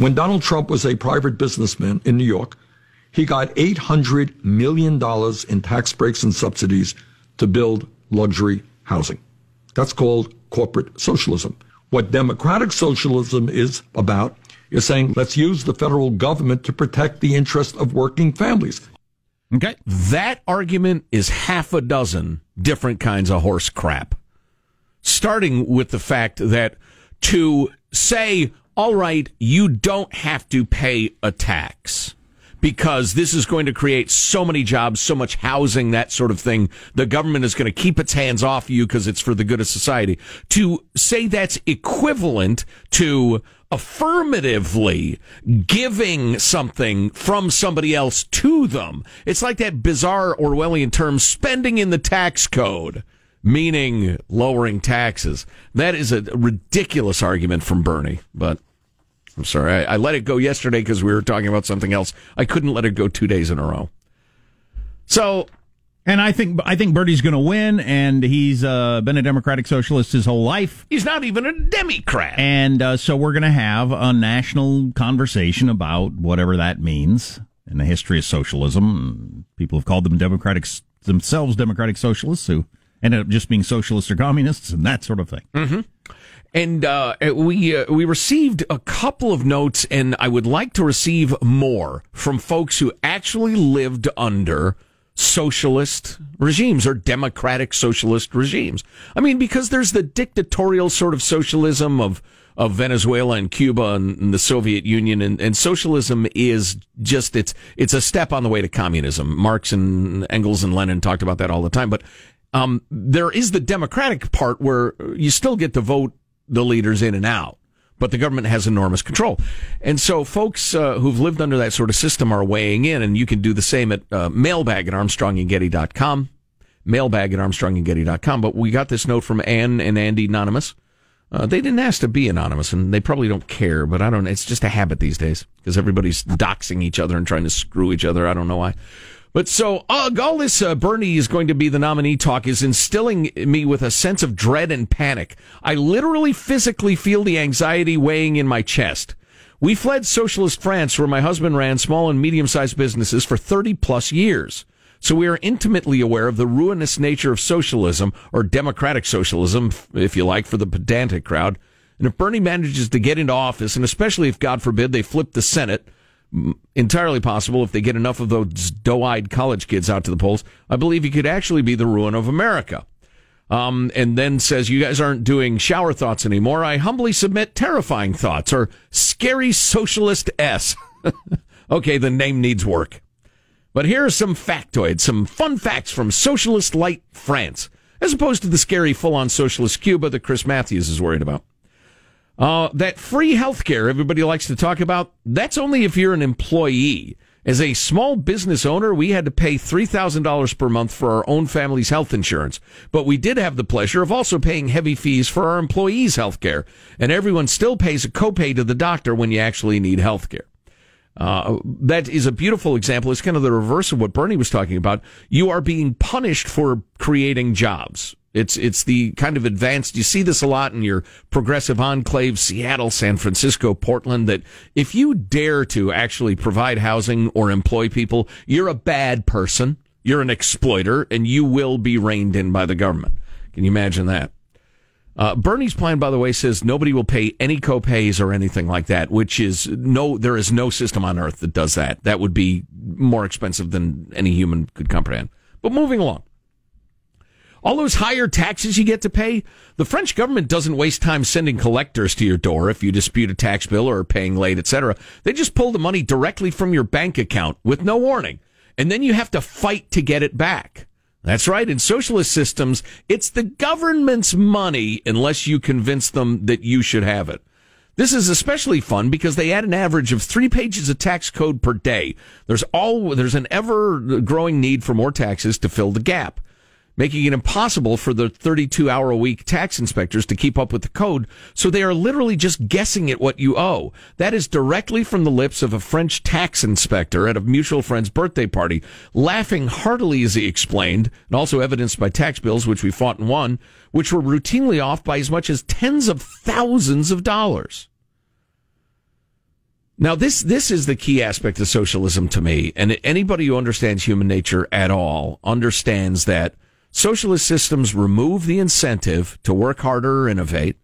When Donald Trump was a private businessman in New York, he got $800 million in tax breaks and subsidies to build luxury housing. That's called corporate socialism. What democratic socialism is about is saying let's use the federal government to protect the interests of working families. Okay. That argument is half a dozen different kinds of horse crap. Starting with the fact that to say, all right, you don't have to pay a tax because this is going to create so many jobs, so much housing, that sort of thing. The government is going to keep its hands off you because it's for the good of society. To say that's equivalent to affirmatively giving something from somebody else to them. It's like that bizarre Orwellian term, spending in the tax code, meaning lowering taxes. That is a ridiculous argument from Bernie, but I'm sorry. I, I let it go yesterday because we were talking about something else. I couldn't let it go two days in a row. So and I think I think Bernie's going to win, and he's uh, been a Democratic Socialist his whole life. He's not even a Democrat, and uh, so we're going to have a national conversation about whatever that means in the history of socialism. People have called them Democratic themselves Democratic Socialists, who ended up just being socialists or communists, and that sort of thing. Mm-hmm. And uh, we uh, we received a couple of notes, and I would like to receive more from folks who actually lived under socialist regimes or democratic socialist regimes. I mean, because there's the dictatorial sort of socialism of of Venezuela and Cuba and, and the Soviet Union, and, and, socialism is just it's it's a step on the way to communism. Marx and Engels and Lenin talked about that all the time, but um, there is the democratic part where you still get to vote the leaders in and out but the government has enormous control. And so folks uh, who've lived under that sort of system are weighing in, and you can do the same at uh, mailbag at armstrongandgetty.com, mailbag at armstrongandgetty.com. But we got this note from Ann and Andy Anonymous. Uh, they didn't ask to be anonymous, and they probably don't care, but I don't It's just a habit these days because everybody's doxing each other and trying to screw each other. I don't know why. But so, uh, all this uh, Bernie is going to be the nominee talk is instilling me with a sense of dread and panic. I literally physically feel the anxiety weighing in my chest. We fled socialist France where my husband ran small and medium sized businesses for 30 plus years. So we are intimately aware of the ruinous nature of socialism or democratic socialism, if you like, for the pedantic crowd. And if Bernie manages to get into office, and especially if, God forbid, they flip the Senate, entirely possible if they get enough of those doe-eyed college kids out to the polls. I believe he could actually be the ruin of America. Um, and then says, "You guys aren't doing shower thoughts anymore. I humbly submit terrifying thoughts or scary socialist s." okay, the name needs work. But here are some factoids, some fun facts from socialist light France, as opposed to the scary full-on socialist Cuba that Chris Matthews is worried about. Uh, that free health care everybody likes to talk about, that's only if you're an employee. As a small business owner, we had to pay $3,000 per month for our own family's health insurance. But we did have the pleasure of also paying heavy fees for our employees' health care. And everyone still pays a copay to the doctor when you actually need health care. Uh, that is a beautiful example. It's kind of the reverse of what Bernie was talking about. You are being punished for creating jobs. It's it's the kind of advanced. You see this a lot in your progressive enclaves, Seattle, San Francisco, Portland. That if you dare to actually provide housing or employ people, you're a bad person. You're an exploiter, and you will be reined in by the government. Can you imagine that? Uh, Bernie's plan, by the way, says nobody will pay any copays or anything like that, which is no, there is no system on earth that does that. That would be more expensive than any human could comprehend. But moving along. All those higher taxes you get to pay, the French government doesn't waste time sending collectors to your door if you dispute a tax bill or are paying late, etc. They just pull the money directly from your bank account with no warning, and then you have to fight to get it back. That's right. In socialist systems, it's the government's money unless you convince them that you should have it. This is especially fun because they add an average of three pages of tax code per day. There's all, there's an ever growing need for more taxes to fill the gap making it impossible for the 32 hour a week tax inspectors to keep up with the code. So they are literally just guessing at what you owe. That is directly from the lips of a French tax inspector at a mutual friend's birthday party, laughing heartily as he explained, and also evidenced by tax bills, which we fought and won, which were routinely off by as much as tens of thousands of dollars. Now, this this is the key aspect of socialism to me, and anybody who understands human nature at all understands that socialist systems remove the incentive to work harder or innovate,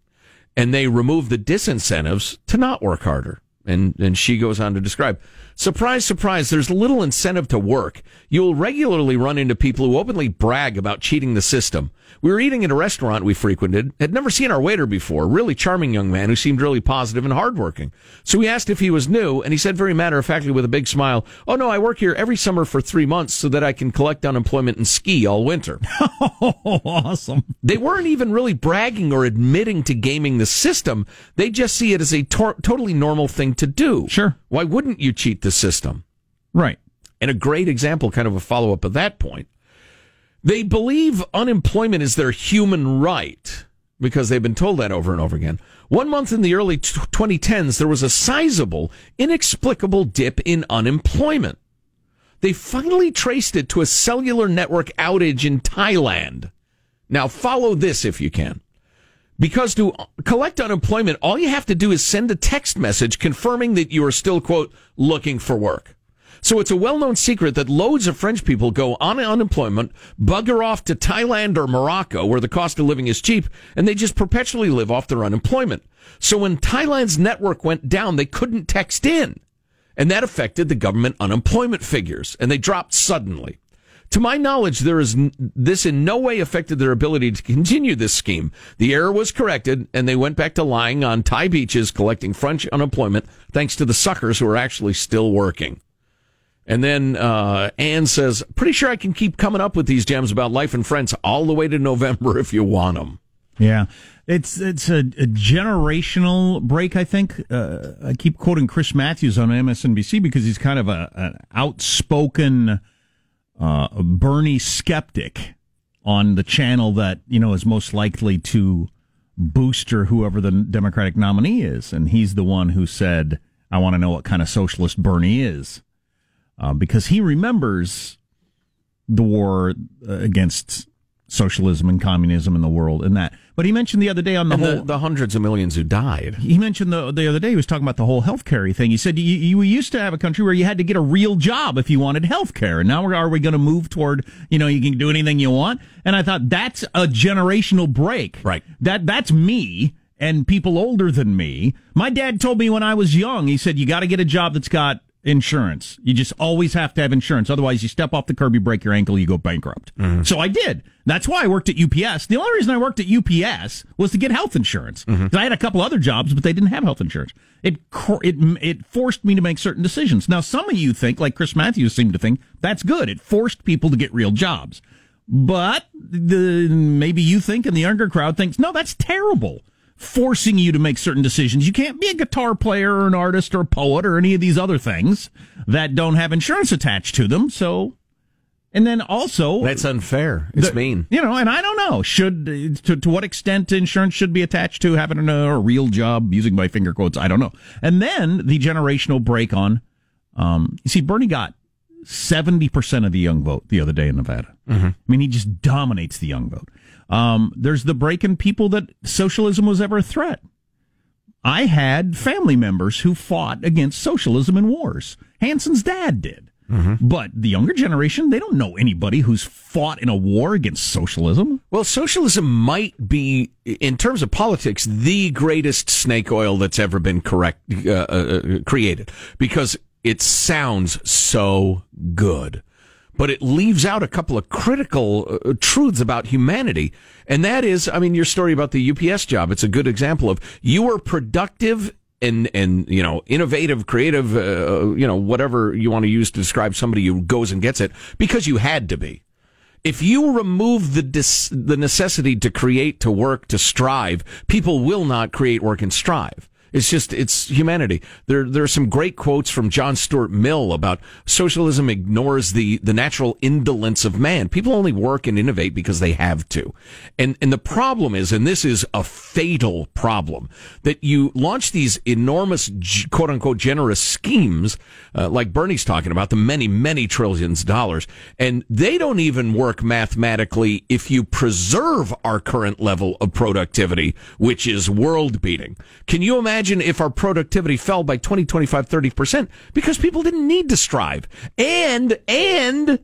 and they remove the disincentives to not work harder. And and she goes on to describe Surprise, surprise, there's little incentive to work. You'll regularly run into people who openly brag about cheating the system. We were eating at a restaurant we frequented, had never seen our waiter before, really charming young man who seemed really positive and hardworking. So we asked if he was new, and he said very matter of factly with a big smile, Oh no, I work here every summer for three months so that I can collect unemployment and ski all winter. oh, awesome. They weren't even really bragging or admitting to gaming the system. They just see it as a tor- totally normal thing to do. Sure. Why wouldn't you cheat the system? Right. And a great example, kind of a follow up of that point. They believe unemployment is their human right because they've been told that over and over again. One month in the early 2010s, there was a sizable, inexplicable dip in unemployment. They finally traced it to a cellular network outage in Thailand. Now, follow this if you can. Because to collect unemployment, all you have to do is send a text message confirming that you are still, quote, looking for work. So it's a well-known secret that loads of French people go on unemployment, bugger off to Thailand or Morocco where the cost of living is cheap, and they just perpetually live off their unemployment. So when Thailand's network went down, they couldn't text in. And that affected the government unemployment figures, and they dropped suddenly. To my knowledge, there is this in no way affected their ability to continue this scheme. The error was corrected, and they went back to lying on Thai beaches collecting French unemployment, thanks to the suckers who are actually still working. And then uh, Anne says, "Pretty sure I can keep coming up with these gems about life and friends all the way to November if you want them." Yeah, it's it's a, a generational break. I think uh, I keep quoting Chris Matthews on MSNBC because he's kind of a, an outspoken uh, Bernie skeptic on the channel that you know is most likely to booster whoever the Democratic nominee is, and he's the one who said, "I want to know what kind of socialist Bernie is." Uh, because he remembers the war uh, against socialism and communism in the world and that. But he mentioned the other day on the and whole the, the, hundreds of millions who died. He mentioned the the other day he was talking about the whole health care thing. He said you, you used to have a country where you had to get a real job if you wanted health care, and now are we going to move toward you know you can do anything you want? And I thought that's a generational break. Right. That that's me and people older than me. My dad told me when I was young. He said you got to get a job that's got insurance. You just always have to have insurance. Otherwise, you step off the curb, you break your ankle, you go bankrupt. Mm-hmm. So I did. That's why I worked at UPS. The only reason I worked at UPS was to get health insurance. Mm-hmm. I had a couple other jobs, but they didn't have health insurance. It, it, it forced me to make certain decisions. Now, some of you think, like Chris Matthews seemed to think, that's good. It forced people to get real jobs. But the, maybe you think, and the younger crowd thinks, no, that's terrible forcing you to make certain decisions. You can't be a guitar player or an artist or a poet or any of these other things that don't have insurance attached to them. So, and then also that's unfair. It's the, mean, you know. And I don't know should to to what extent insurance should be attached to having a, a real job. Using my finger quotes, I don't know. And then the generational break on. Um, you see, Bernie got seventy percent of the young vote the other day in Nevada. Mm-hmm. I mean, he just dominates the young vote. Um, there's the break in people that socialism was ever a threat. I had family members who fought against socialism in wars. Hanson's dad did. Mm-hmm. But the younger generation, they don't know anybody who's fought in a war against socialism. Well, socialism might be, in terms of politics, the greatest snake oil that's ever been correct uh, uh, created because it sounds so good but it leaves out a couple of critical uh, truths about humanity. And that is, I mean, your story about the UPS job, it's a good example of you were productive and, and, you know, innovative, creative, uh, you know, whatever you want to use to describe somebody who goes and gets it because you had to be. If you remove the dis- the necessity to create, to work, to strive, people will not create, work, and strive. It's just it's humanity. There there are some great quotes from John Stuart Mill about socialism ignores the the natural indolence of man. People only work and innovate because they have to. And and the problem is and this is a fatal problem that you launch these enormous quote unquote generous schemes uh, like Bernie's talking about the many many trillions of dollars and they don't even work mathematically if you preserve our current level of productivity which is world beating. Can you imagine imagine if our productivity fell by 20, 25, 30% because people didn't need to strive. And, and,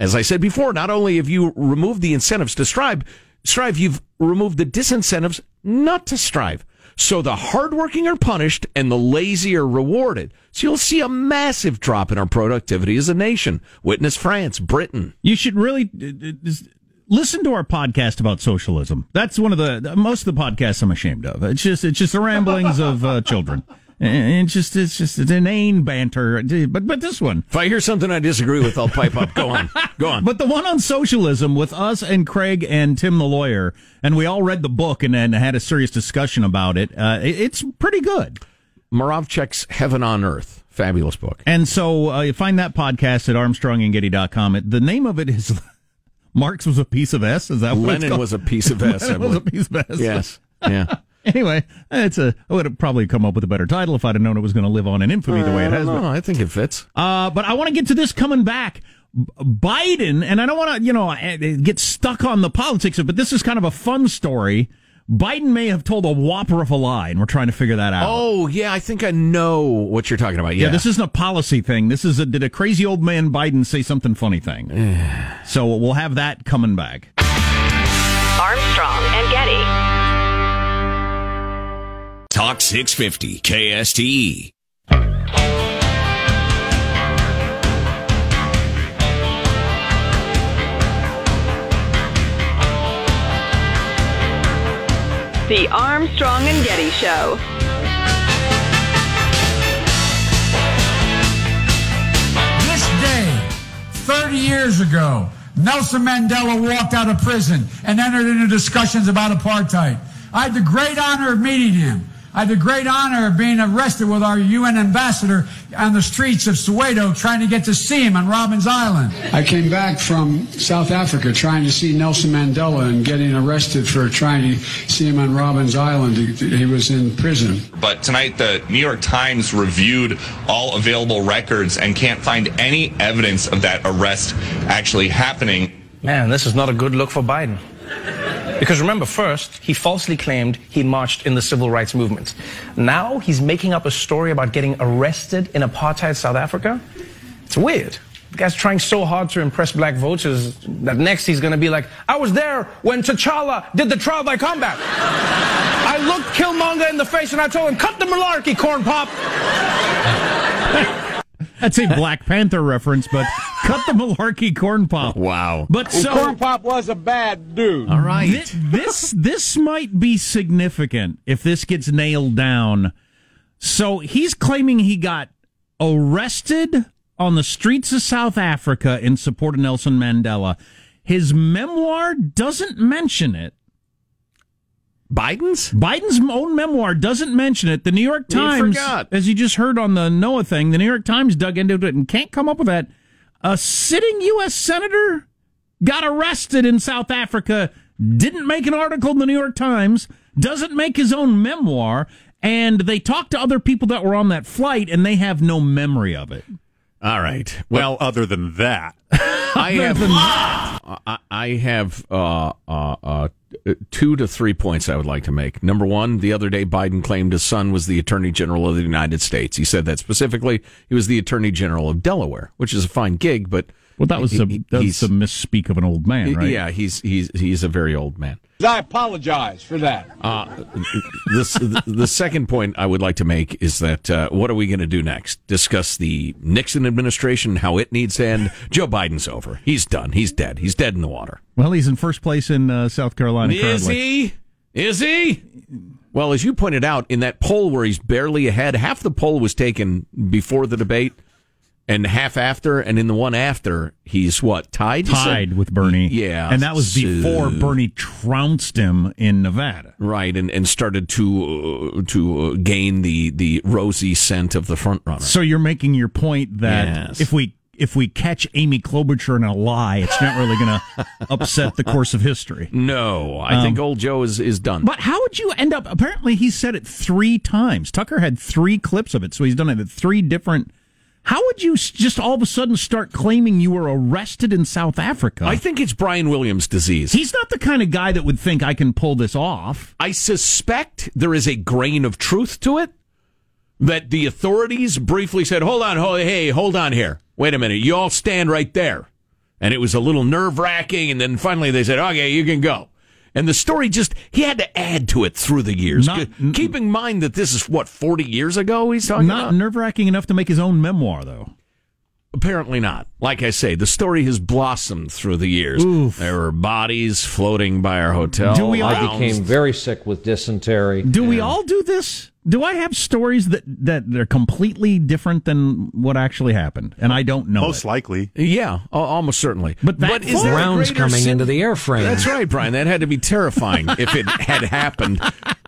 as I said before, not only have you removed the incentives to strive, strive, you've removed the disincentives not to strive. So the hardworking are punished and the lazy are rewarded. So you'll see a massive drop in our productivity as a nation. Witness France, Britain. You should really uh, uh, listen to our podcast about socialism. That's one of the most of the podcasts I'm ashamed of. It's just it's just the ramblings of uh, children. And it's just it's just it's inane banter. But but this one. If I hear something I disagree with, I'll pipe up. Go on. Go on. But the one on socialism with us and Craig and Tim the lawyer, and we all read the book and then had a serious discussion about it. Uh, it's pretty good. Muravchik's Heaven on Earth. Fabulous book. And so uh, you find that podcast at armstrongandgetty.com. It, the name of it is Marx was a piece of S. Is that what Lenin was a piece of S? Lenin was a piece of S. Yes. Yeah. anyway, it's a. I would have probably come up with a better title if I'd have known it was going to live on in infamy the way it has. No, I think it fits. Uh, but I want to get to this coming back. Biden, and I don't want to, you know, eh, get stuck on the politics of, but this is kind of a fun story. Biden may have told a whopper of a lie, and we're trying to figure that out. Oh, yeah, I think I know what you're talking about. Yeah, yeah this isn't a policy thing. This is a did a crazy old man Biden say something funny thing. so we'll have that coming back. Armstrong and Getty. Talk 650 KSTE. The Armstrong and Getty Show. This day, 30 years ago, Nelson Mandela walked out of prison and entered into discussions about apartheid. I had the great honor of meeting him. I had the great honor of being arrested with our UN ambassador on the streets of Soweto trying to get to see him on Robben Island. I came back from South Africa trying to see Nelson Mandela and getting arrested for trying to see him on Robben Island. He was in prison. But tonight, the New York Times reviewed all available records and can't find any evidence of that arrest actually happening. Man, this is not a good look for Biden. Because remember, first, he falsely claimed he marched in the civil rights movement. Now he's making up a story about getting arrested in apartheid South Africa. It's weird. The guy's trying so hard to impress black voters that next he's going to be like, I was there when T'Challa did the trial by combat. I looked Killmonger in the face and I told him, cut the malarkey, corn pop. That's a Black Panther reference, but cut the malarkey corn pop. Wow. But so corn pop was a bad dude. All right. This, this this might be significant if this gets nailed down. So he's claiming he got arrested on the streets of South Africa in support of Nelson Mandela. His memoir doesn't mention it. Biden's? Biden's own memoir doesn't mention it. The New York Times, as you just heard on the Noah thing, the New York Times dug into it and can't come up with that. A sitting U.S. senator got arrested in South Africa, didn't make an article in the New York Times, doesn't make his own memoir, and they talked to other people that were on that flight, and they have no memory of it. All right. Well, other than that, I have I, I have uh, uh, uh, Uh, two to three points I would like to make. Number one, the other day Biden claimed his son was the Attorney General of the United States. He said that specifically. He was the Attorney General of Delaware, which is a fine gig, but Well, that was he- a he- that was a misspeak of an old man, right? Yeah, he's he's he's a very old man. I apologize for that. Uh, this, the second point I would like to make is that uh, what are we going to do next? Discuss the Nixon administration, how it needs to end. Joe Biden's over. He's done. He's dead. He's dead in the water. Well, he's in first place in uh, South Carolina. Is currently. he? Is he? Well, as you pointed out in that poll where he's barely ahead, half the poll was taken before the debate and half after, and in the one after, he's what tied? Tied with Bernie. Yeah, and that was so- before Bernie trounced him in Nevada. right, and, and started to uh, to uh, gain the the rosy scent of the front runner. So you're making your point that Yes. if we if we catch Amy Klobuchar in a lie, it's not really going to upset the course of history. No, I think old Joe is is done. Um, But how would you end up? Apparently, he said it three times. Tucker had three clips of it, so he's done it at three different How would you just all of a sudden start claiming you were arrested in South Africa? I think it's Brian Williams' disease. He's not the kind of guy that would think I can pull this off. I suspect there is a grain of truth to it. That the authorities briefly said, "Hold on, hold, hey, hold on here. Wait a minute. You all stand right there." And it was a little nerve wracking. And then finally they said, "Okay, you can go." And the story just he had to add to it through the years. Not- Keep in mind that this is what forty years ago he's talking Not about. nerve wracking enough to make his own memoir, though. Apparently not. Like I say, the story has blossomed through the years. There were bodies floating by our hotel. Do we all- I became very sick with dysentery. Do we all do this? Do I have stories that that they're completely different than what actually happened, and I don't know? Most it? likely. Yeah, almost certainly. But that is there a Rounds coming sin- into the airframe. That's right, Brian. That had to be terrifying if it had happened.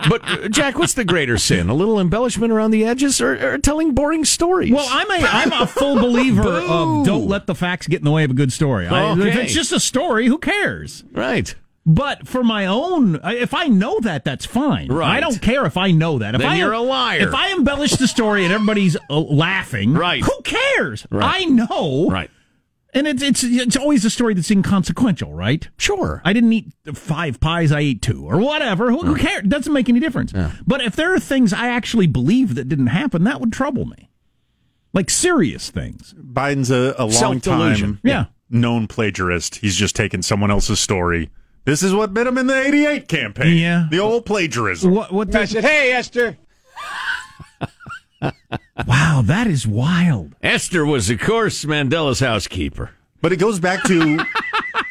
But uh, Jack, what's the greater sin? A little embellishment around the edges, or, or telling boring stories? Well, I'm a I'm a full believer of don't let the facts get in the way of a good story. I, if it's just a story, who cares? right. But for my own, if I know that, that's fine. Right. I don't care if I know that. If Then I, you're a liar. If I embellish the story and everybody's uh, laughing, Right. Who cares? Right. I know. Right. And it's it's it's always a story that's inconsequential, right? Sure. I didn't eat five pies, I ate two, or whatever. Who, who cares? It doesn't make any difference. But if there are things I actually believe that didn't happen, that would trouble me. Like serious things. Biden's a, a long time Yeah. known plagiarist. He's just taken someone else's story. This is what bit him in the 88 campaign. Yeah. The old plagiarism. What? What? I said, hey, Esther. wow, that is wild. Esther was, of course, Mandela's housekeeper. But it goes back to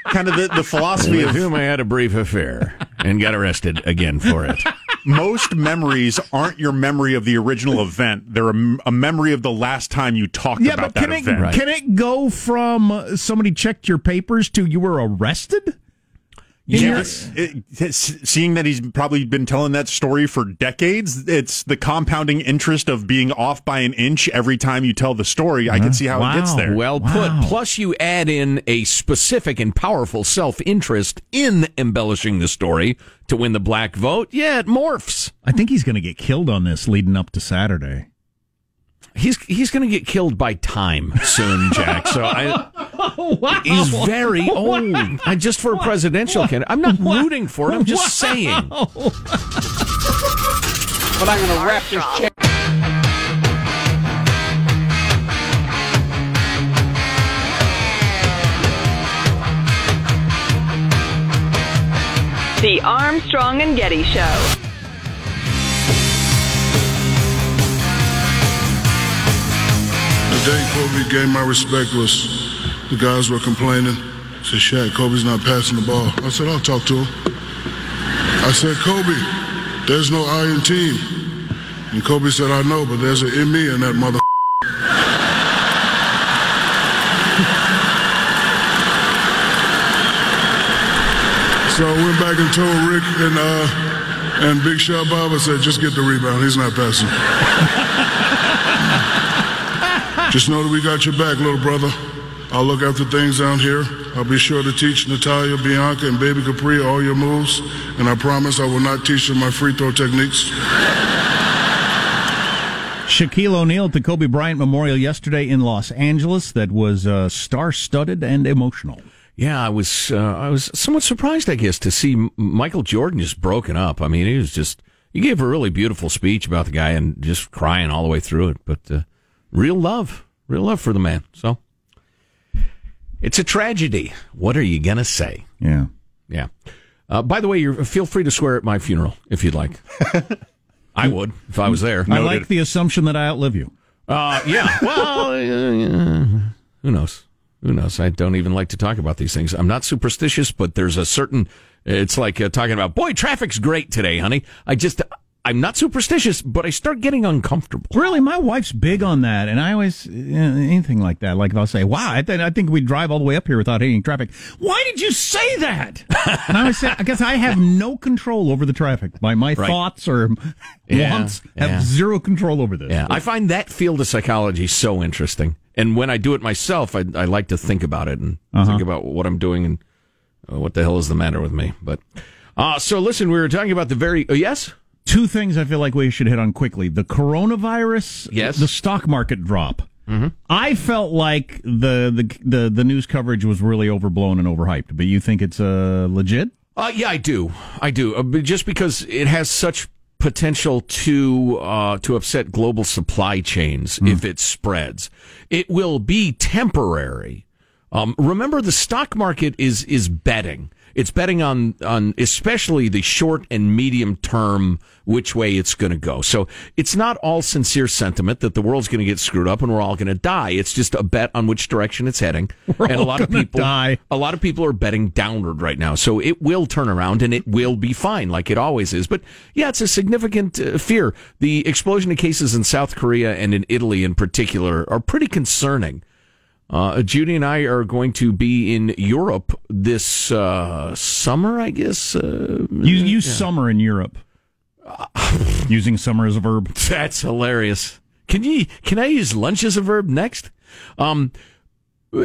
kind of the, the philosophy With of whom I had a brief affair and got arrested again for it. most memories aren't your memory of the original event. They're a, a memory of the last time you talked Yeah, about but can that it event. can it go from uh, somebody checked your papers to you were arrested? In your- Yes. It, it's- seeing that he's probably been telling that story for decades, it's the compounding interest of being off by an inch every time you tell the story. I can uh-huh. see how it gets there. Well Wow. put. Plus, you add in a specific and powerful self interest in embellishing the story to win the black vote. Yeah, it morphs. I think he's going to get killed on this leading up to Saturday. He's he's going to get killed by time soon, Jack. So I, he's very old. I just for a presidential candidate. I'm not rooting for it. I'm just saying. But I'm going to wrap this check. The Armstrong and Getty Show. The day Kobe gained my respect was the guys were complaining. Said, Shaq, Kobe's not passing the ball. I said, I'll talk to him. I said, Kobe, there's no I in team. And Kobe said, I know, but there's an in me in that mother. So I went back and told Rick and uh, and Big Shot Bob, I said, just get the rebound. He's not passing. Just know that we got your back, little brother. I'll look after things down here. I'll be sure to teach Natalia, Bianka, and Baby Capri all your moves, and I promise I will not teach them my free throw techniques. Shaquille O'Neal at the Kobe Bryant Memorial yesterday in Los Angeles that was uh, star-studded and emotional. Yeah, I was uh, I was somewhat surprised, I guess, to see Michael Jordan just broken up. I mean, he was just he gave a really beautiful speech about the guy and just crying all the way through it. But uh, real love, real love for the man. So it's a tragedy. What are you gonna say? Yeah. Yeah. Uh, by the way, you feel free to swear at my funeral if you'd like. I would if I was there. I like the assumption that I outlive you. Uh, yeah. Well, uh, who knows? Who knows? I don't even like to talk about these things. I'm not superstitious, but there's a certain. It's like uh, talking about, boy, traffic's great today, honey. I just, I'm not superstitious, but I start getting uncomfortable. Really, my wife's big on that, and I always you know, anything like that. Like if I'll say, "Wow, I, th- I think we drive all the way up here without hitting traffic." Why did you say that? and I always say, I guess I have no control over the traffic. My my Right. thoughts or Yeah, wants have yeah. zero control over this. Yeah, I find that field of psychology so interesting. And when I do it myself, I, I like to think about it and Uh-huh. think about what I'm doing and uh, what the hell is the matter with me. But uh, so listen, we were talking about the very. Uh, yes? Two things I feel like we should hit on quickly: the coronavirus, Yes. the stock market drop. I felt like the, the the the news coverage was really overblown and overhyped. But you think it's uh, legit? Uh, yeah, I do. I do. Uh, just because it has such potential to uh, to upset global supply chains if it spreads, it will be temporary. Um, remember, the stock market is is betting. It's betting on on especially the short and medium term which way it's going to go. So it's not all sincere sentiment that the world's going to get screwed up and we're all going to die. It's just a bet on which direction it's heading. We're and a lot of people die. a lot of people are betting downward right now. So it will turn around and it will be fine, like it always is. But yeah, it's a significant uh, fear. The explosion of cases in South Korea and in Italy in particular are pretty concerning. Uh, Judy and I are going to be in Europe this uh, summer, I guess. Uh, You use summer in Europe. Using summer as a verb. That's hilarious. Can you can I use lunch as a verb next? Um,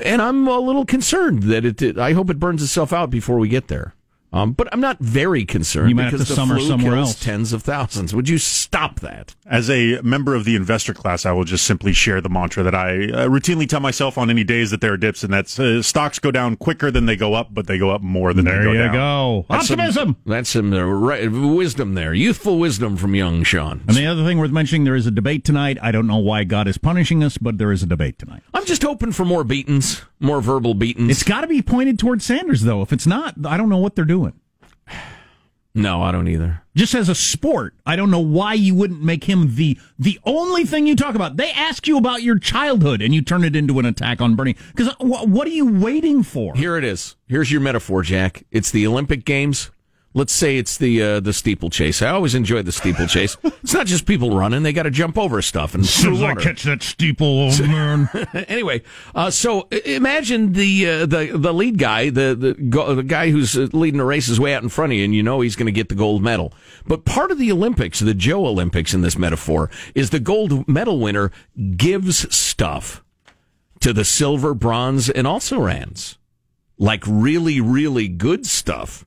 and I'm a little concerned that it- I hope it burns itself out before we get there. Um, but I'm not very concerned You might have because to the summer flu somewhere kills else. tens of thousands. Would you stop that? As a member of the investor class, I will just simply share the mantra that I uh, routinely tell myself on any days that there are dips, and that's uh, stocks go down quicker than they go up, but they go up more than There they go you down. go. That's some- Optimism. that's some uh, ri- wisdom there, youthful wisdom from young Sean. And the other thing worth mentioning, there is a debate tonight. I don't know why God is punishing us, but there is a debate tonight. I'm just hoping for more beatings, more verbal beatings. It's got to be pointed towards Sanders, though. If it's not, I don't know what they're doing. No, I don't either. Just as a sport, I don't know why you wouldn't make him the the only thing you talk about. They ask you about your childhood, and you turn it into an attack on Bernie. Because wh- what are you waiting for? Here it is. Here's your metaphor, Jack. It's the Olympic Games. Let's say it's the uh, the steeplechase. I always enjoy the steeplechase. it's not just people running; they got to jump over stuff and As I catch that steeple, oh man. anyway, uh, so imagine the uh, the the lead guy, the the, go, the guy who's uh, leading the race is way out in front of you, and you know he's going to get the gold medal. But part of the Olympics, the Joe Olympics in this metaphor, is the gold medal winner gives stuff to the silver, bronze, and also rans, like really, really good stuff.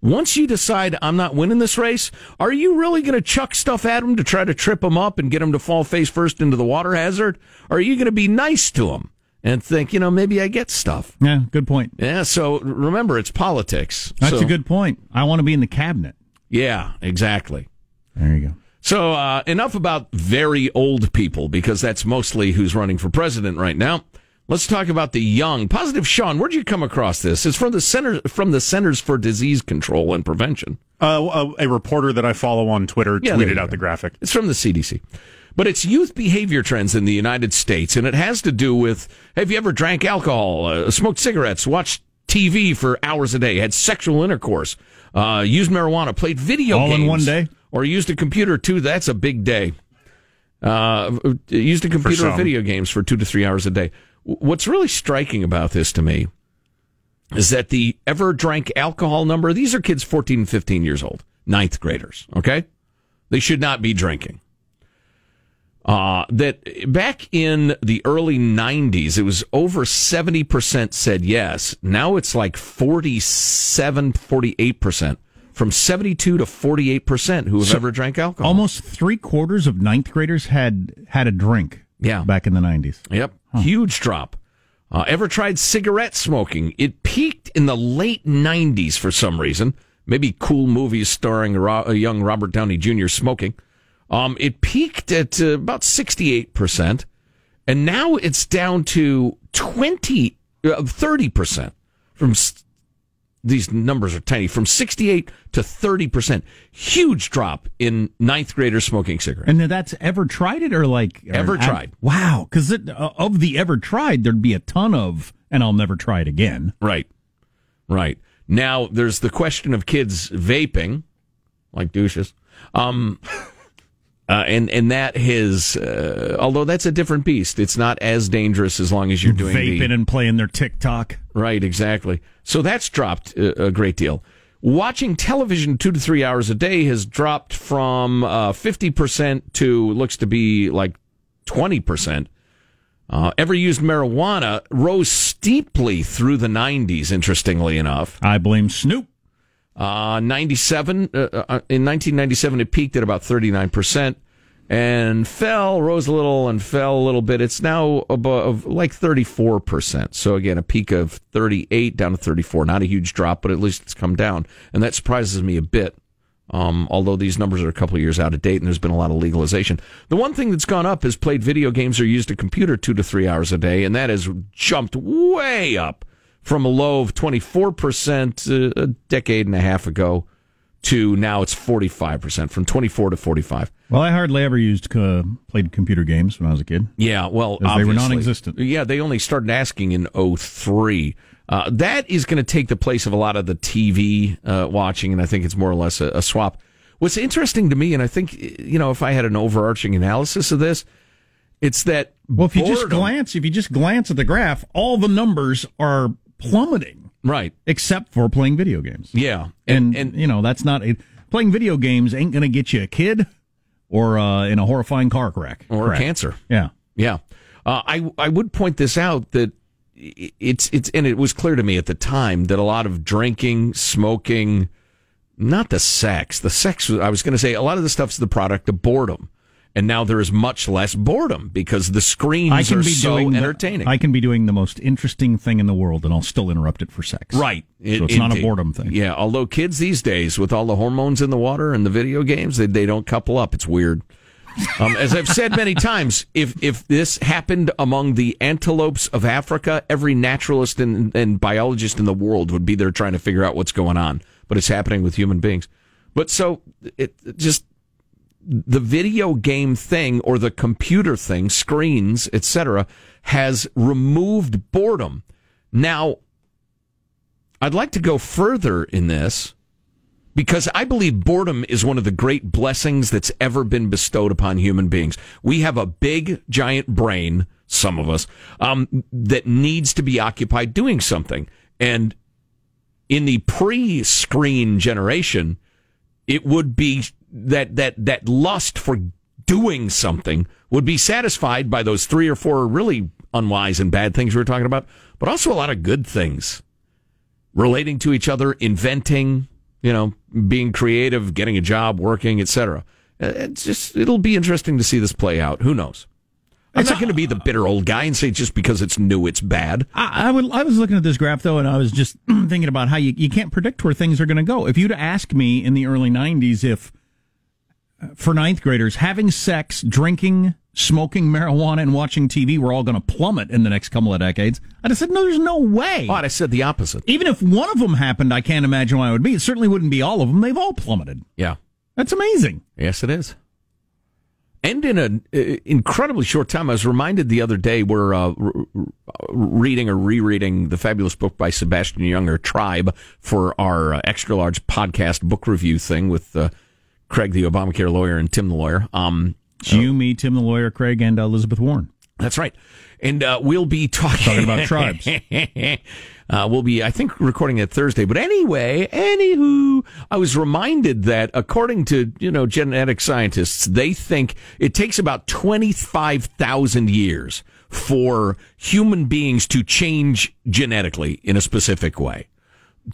Once you decide I'm not winning this race, are you really going to chuck stuff at him to try to trip him up and get him to fall face first into the water hazard? Or are you going to be nice to him and think, you know, maybe I get stuff? Yeah, good point. Yeah, so remember, it's politics. That's So- a good point. I want to be in the cabinet. Yeah, exactly. There you go. So uh, enough about very old people because that's mostly who's running for president right now. Let's talk about the young. Positive Sean, where'd you come across this? It's from the center from the Centers for Disease Control and Prevention. Uh, a, a reporter that I follow on Twitter Yeah, tweeted out go. the graphic. It's from the CDC. But it's youth behavior trends in the United States, and it has to do with have you ever drank alcohol, uh, smoked cigarettes, watched TV for hours a day, had sexual intercourse, uh, used marijuana, played video All in games, one day? or used a computer too? That's a big day. Uh, used a computer or video games for two to three hours a day. What's really striking about this to me is that the ever drank alcohol number, these are kids 14 and 15 years old, ninth graders, okay? They should not be drinking. Uh, that back in the early 90s, it was over 70% said yes. Now it's like 47, 48%. From 72 to 48% who have So ever drank alcohol. Almost three quarters of ninth graders had had a drink. Yeah. back in the nineties. Yep. Huge drop. Uh, ever tried cigarette smoking? It peaked in the late 90s for some reason. Maybe cool movies starring Ro- a young Robert Downey Jr. smoking. Um, it peaked at uh, about 68%, and now it's down to 20, uh, 30% from these numbers are tiny from 68 to 30%. Huge drop in ninth graders smoking cigarettes. And that's ever tried it or like or Ever tried. Wow, because uh, of the ever tried, there'd be a ton of, and I'll never try it again. Right. Right. Now there's the question of kids vaping, like douches. Um, uh, and and that has, uh, although that's a different beast. It's not as dangerous as long as you're doing the, Vaping and playing their TikTok. Right, exactly. So that's dropped a, a great deal. Watching television two to three hours a day has dropped from uh, 50% to looks to be like 20%. Uh, ever used marijuana rose steeply through the 90s, interestingly enough. I blame Snoop. Uh, 97, uh, uh, in 1997, it peaked at about 39%. and fell, rose a little, and fell a little bit. It's now above like 34%. So again, a peak of 38 down to 34. Not a huge drop, but at least it's come down. And that surprises me a bit. Um, although these numbers are a couple of years out of date and there's been a lot of legalization. The one thing that's gone up is played video games or used a computer two to three hours a day, and that has jumped way up from a low of 24% a decade and a half ago to now it's 45%, from 24 to 45. Well, I hardly ever used uh, played computer games when I was a kid. Yeah, well, they were non-existent. Yeah, they only started asking in 03. Uh, that is going to take the place of a lot of the TV uh, watching, and I think it's more or less a, a swap. What's interesting to me, and I think, you know, if I had an overarching analysis of this, it's that. Well, if you just glance, if you just glance at the graph, all the numbers are plummeting, right? Except for playing video games. Yeah, and and, you know that's not playing video games ain't going to get you a kid or uh, in a horrifying car wreck or Correct. cancer. Yeah, yeah. Uh, I I would point this out that it's it's and it was clear to me at the time that a lot of drinking, smoking, not the sex. The sex I was going to say a lot of the stuff's the product of boredom, and now there is much less boredom because the screens I can are be so doing the- entertaining. I can be doing the most interesting thing in the world, and I'll still interrupt it for sex. Right. So it's not a boredom thing. Yeah. Although kids these days, with all the hormones in the water and the video games, they, they don't couple up. It's weird. Um, as I've said many times, if if this happened among the antelopes of Africa, every naturalist and, and biologist in the world would be there trying to figure out what's going on. But it's happening with human beings. But so it it just the video game thing or the computer thing, screens, etc., has removed boredom. Now, I'd like to go further in this because I believe boredom is one of the great blessings that's ever been bestowed upon human beings. We have a big, giant brain, some of us, um, that needs to be occupied doing something. And in the pre-screen generation, it would be that that that lust for doing something would be satisfied by those three or four really unwise and bad things we were talking about, but also a lot of good things relating to each other, inventing, you know, being creative, getting a job, working, etc. Uh, It's just it'll be interesting to see this play out. Who knows? I'm not going to be the bitter old guy and say just because it's new, it's bad. I, I would. I was looking at this graph though, and I was just thinking about how you, you can't predict where things are going to go. If you'd asked me in the early '90s if for ninth graders having sex, drinking, smoking marijuana, and watching TV were all going to plummet in the next couple of decades, I just said no. There's no way. But I said the opposite. Even if one of them happened, I can't imagine why it would be. It certainly wouldn't be all of them. They've all plummeted. Yeah. That's amazing. Yes, it is. And in an uh, incredibly short time, I was reminded the other day we're uh, reading or rereading the fabulous book by Sebastian Junger, Tribe, for our uh, extra large podcast book review thing with uh, Craig, the Obamacare lawyer, and Tim, the lawyer. Um, you, me, Tim the lawyer, Craig, and Elizabeth Warren. That's right. And uh, we'll be talking, Talking about tribes. uh, we'll be, I think, recording it Thursday. But anyway, anywho, I was reminded that according to, you know, genetic scientists, they think it takes about 25,000 years for human beings to change genetically in a specific way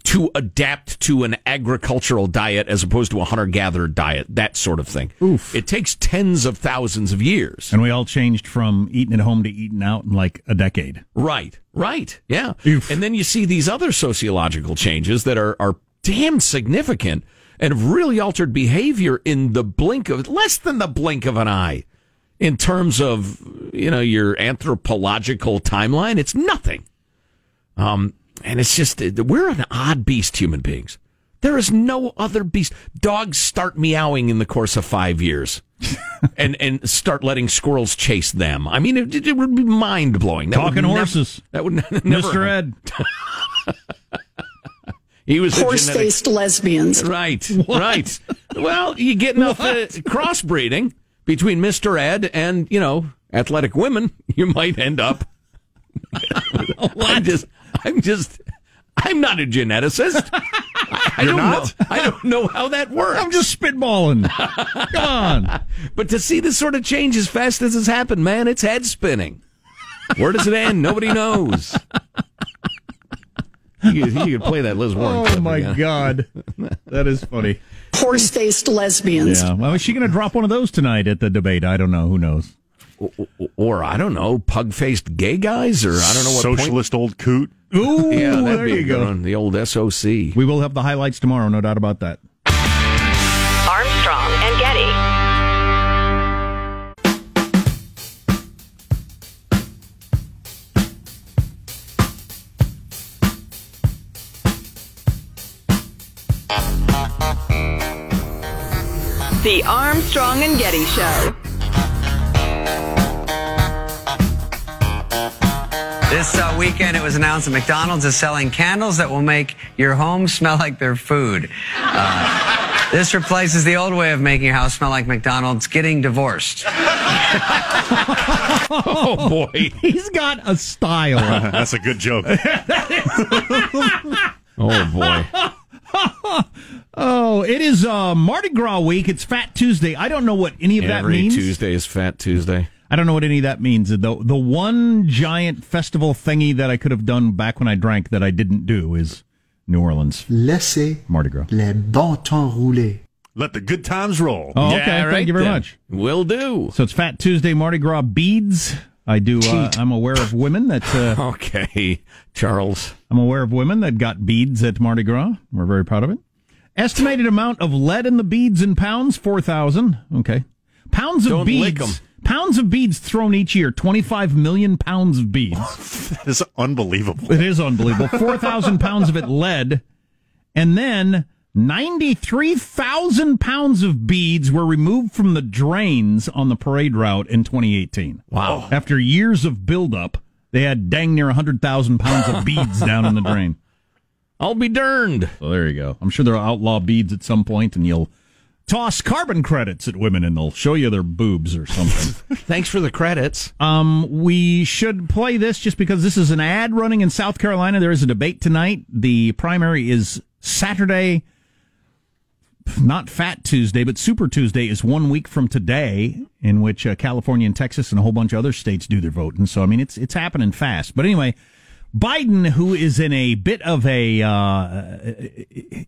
to adapt to an agricultural diet as opposed to a hunter gatherer diet, that sort of thing. Oof. It takes tens of thousands of years. And we all changed from eating at home to eating out in like a decade. Right, right, yeah. And then you see these other sociological changes that are, are damn significant and have really altered behavior in the blink of less than the blink of an eye in terms of you know your anthropological timeline. It's nothing. Um, and it's just we're an odd beast, human beings. There is no other beast. Dogs start meowing in the course of five years, and and start letting squirrels chase them. I mean, it, it would be mind blowing. Talking horses. that would ne- never. Mr. Ed. He was Horse-faced lesbians. Right, right. Well, you get enough uh, crossbreeding between Mr. Ed and, you know, athletic women, you might end up. I'm just, I'm just, I'm not a geneticist. I, I You're don't not? know. I don't know how that works. I'm just spitballing. Come on. But to see this sort of change as fast as it's happened, man, it's head spinning. Where does it end? Nobody knows. You could, you could play that Liz Warren. Oh clip my again. God. That is funny. horse faced lesbians. Yeah. Well, is she going to drop one of those tonight at the debate? I don't know. Who knows? Or, or I don't know, pug faced gay guys, or I don't know what socialist point. old coot. Ooh, yeah, that'd there be a you good go. one. The old SOC. We will have the highlights tomorrow, no doubt about that. Armstrong and Getty. The Armstrong and Getty Show. This uh, weekend, it was announced that McDonald's is selling candles that will make your home smell like their food. Uh, this replaces the old way of making your house smell like McDonald's getting divorced. oh boy, he's got a style. That's a good joke. oh boy. oh, it is uh, Mardi Gras week. It's Fat Tuesday. I don't know what any of that means. Every means. Tuesday is Fat Tuesday. I don't know what any of that means. The the one giant festival thingy that I could have done back when I drank that I didn't do is New Orleans Laissez Mardi Gras. les bon temps rouler. Let the good times roll. Oh, okay. Yeah, right Thank you very then. much. Will do. So it's Fat Tuesday Mardi Gras beads. I do. Uh, I'm aware of women that. Uh, Okay, Charles. I'm aware of women that got beads at Mardi Gras. We're very proud of it. Estimated amount of lead in the beads in pounds: four thousand. Okay, pounds of Don't lick 'em. beads. Pounds of beads thrown each year. Twenty-five million pounds of beads. That is unbelievable. It is unbelievable. 4,000 pounds of it lead. And then 93,000 pounds of beads were removed from the drains on the parade route in 2018. Wow. Oh. After years of buildup, they had dang near 100,000 pounds of beads down in the drain. I'll be darned. So there you go. I'm sure there'll outlaw beads at some point and you'll toss carbon credits at women and they'll show you their boobs or something. Thanks for the credits. Um, we should play this just because this is an ad running in South Carolina. There is a debate tonight. The primary is Saturday, not Fat Tuesday, but Super Tuesday is one week from today, in which uh, California and Texas and a whole bunch of other states do their voting. So I mean, it's it's happening fast. But anyway. Biden, who is in a bit of a, uh,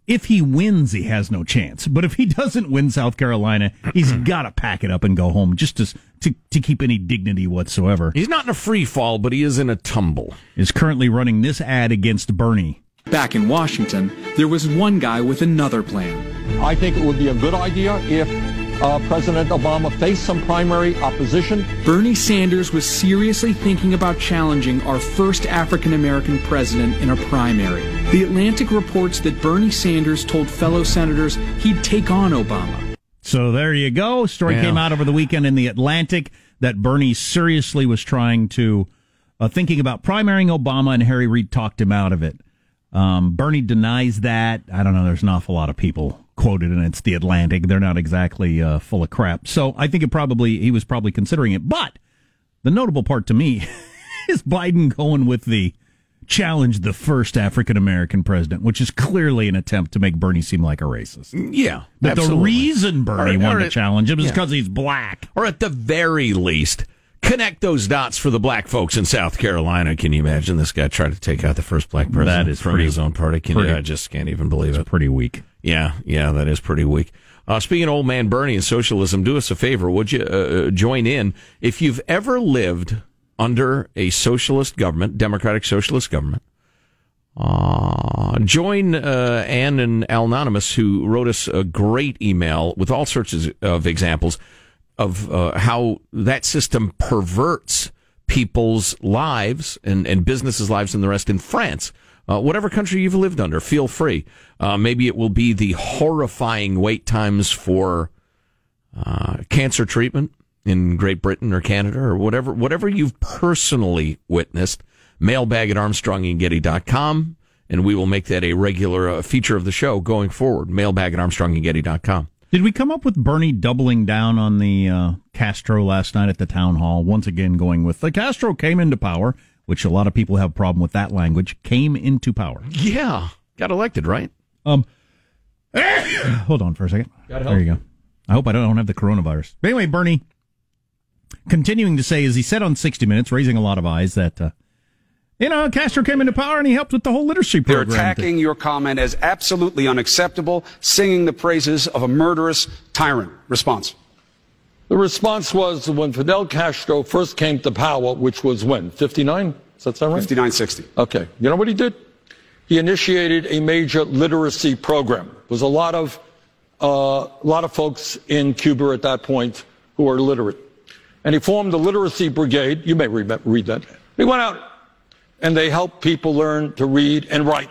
if he wins, he has no chance. But if he doesn't win South Carolina, he's got to pack it up and go home just to, to, to keep any dignity whatsoever. He's not in a free fall, but he is in a tumble. Is currently running this ad against Bernie. Back in Washington, there was one guy with another plan. I think it would be a good idea if uh, President Obama faced some primary opposition. Bernie Sanders was seriously thinking about challenging our first African American president in a primary. The Atlantic reports that Bernie Sanders told fellow senators he'd take on Obama. So there you go. Story Yeah. came out over the weekend in the Atlantic that Bernie seriously was trying to, uh, thinking about primarying Obama, and Harry Reid talked him out of it. Um, Bernie denies that. I don't know. There's an awful lot of people quoted, and it's the Atlantic. They're not exactly uh, full of crap. So I think it probably he was probably considering it. But the notable part to me is Biden going with the challenge the first African American president, which is clearly an attempt to make Bernie seem like a racist. Yeah. That the reason Bernie Or- or wanted to it- challenge him is yeah. because he's black. Or at the very least, connect those dots for the black folks in South Carolina. Can you imagine this guy trying to take out the first black president That is from pretty- his own party? Can you, I just can't even believe it. Pretty weak. Yeah, yeah, that is pretty weak. Uh, speaking of old man Bernie and socialism, do us a favor, would you uh, join in? If you've ever lived under a socialist government, democratic socialist government, uh, join uh, Ann and Anonymous, who wrote us a great email with all sorts of, of examples of uh, how that system perverts people's lives and, and businesses' lives and the rest in France. Uh, whatever country you've lived under, feel free. Uh, maybe it will be the horrifying wait times for uh, cancer treatment in Great Britain or Canada or whatever, whatever you've personally witnessed. Mailbag at ArmstrongandGetty.com, and we will make that a regular uh, feature of the show going forward. Mailbag at ArmstrongandGetty.com. Did we come up with Bernie doubling down on the uh, Castro last night at the town hall? Once again, going with the Castro came into power, which a lot of people have a problem with that language. Came into power. Yeah, got elected, right? Um, hold on for a second. Gotta There you go. I hope I don't have the coronavirus. But anyway, Bernie continuing to say, as he said on 60 Minutes, raising a lot of eyes, that uh, You know, Castro came into power and he helped with the whole literacy program. They're program. attacking your comment as absolutely unacceptable, singing the praises of a murderous tyrant. Response. The response was when Fidel Castro first came to power, which was when? 59? Does that sound right? 59 60. Okay. You know what he did? He initiated a major literacy program. There was a lot of, uh, a lot of folks in Cuba at that point who were illiterate. And he formed the literacy brigade. You may read that. Read that. He went out and they helped people learn to read and write.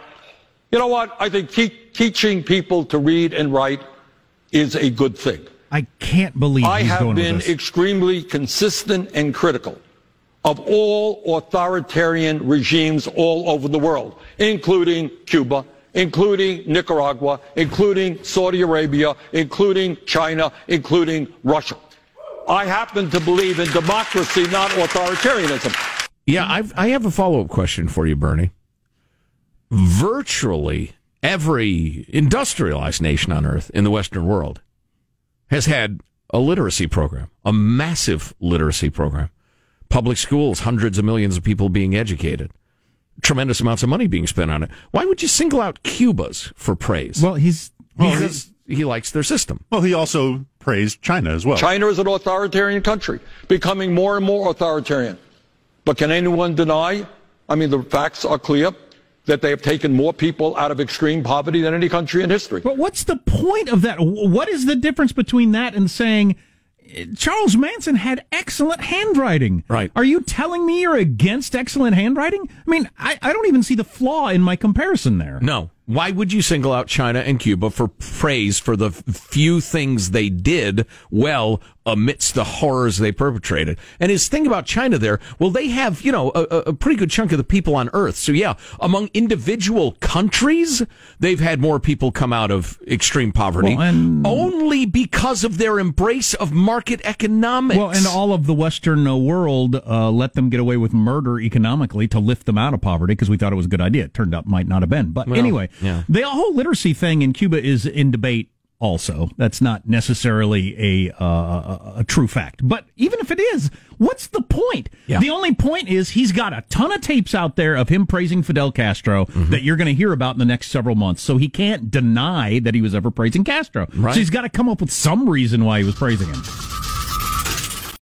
You know what? I think te- teaching people to read and write is a good thing. I can't believe I have been extremely consistent and critical of all authoritarian regimes all over the world, including Cuba, including Nicaragua, including Saudi Arabia, including China, including Russia. I happen to believe in democracy, not authoritarianism. Yeah, I've, I have a follow up question for you, Bernie. Virtually every industrialized nation on earth in the Western world has had a literacy program, a massive literacy program. Public schools, hundreds of millions of people being educated, tremendous amounts of money being spent on it. Why would you single out Cuba's for praise? Well, he's because he likes their system. Well, he also praised China as well. China is an authoritarian country, becoming more and more authoritarian. But can anyone deny? I mean, the facts are clear that they have taken more people out of extreme poverty than any country in history. But what's the point of that? What is the difference between that and saying eh, Charles Manson had excellent handwriting? Right. Are you telling me you're against excellent handwriting? I mean, I, I don't even see the flaw in my comparison there. No. Why would you single out China and Cuba for praise for the few things they did well amidst the horrors they perpetrated? And his thing about China there, well, they have, you know, a, a pretty good chunk of the people on earth. So yeah, among individual countries, they've had more people come out of extreme poverty Well, and- only because of their embrace of market economics. Well, and all of the Western uh, world uh, let them get away with murder economically to lift them out of poverty because we thought it was a good idea. It turned out might not have been. But Well, anyway, yeah. the whole literacy thing in Cuba is in debate. Also, that's not necessarily a uh, a, true fact. But even if it is, what's the point? Yeah. The only point is he's got a ton of tapes out there of him praising Fidel Castro Mm-hmm. that you're going to hear about in the next several months. So he can't deny that he was ever praising Castro. Right. So he's got to come up with some reason why he was praising him.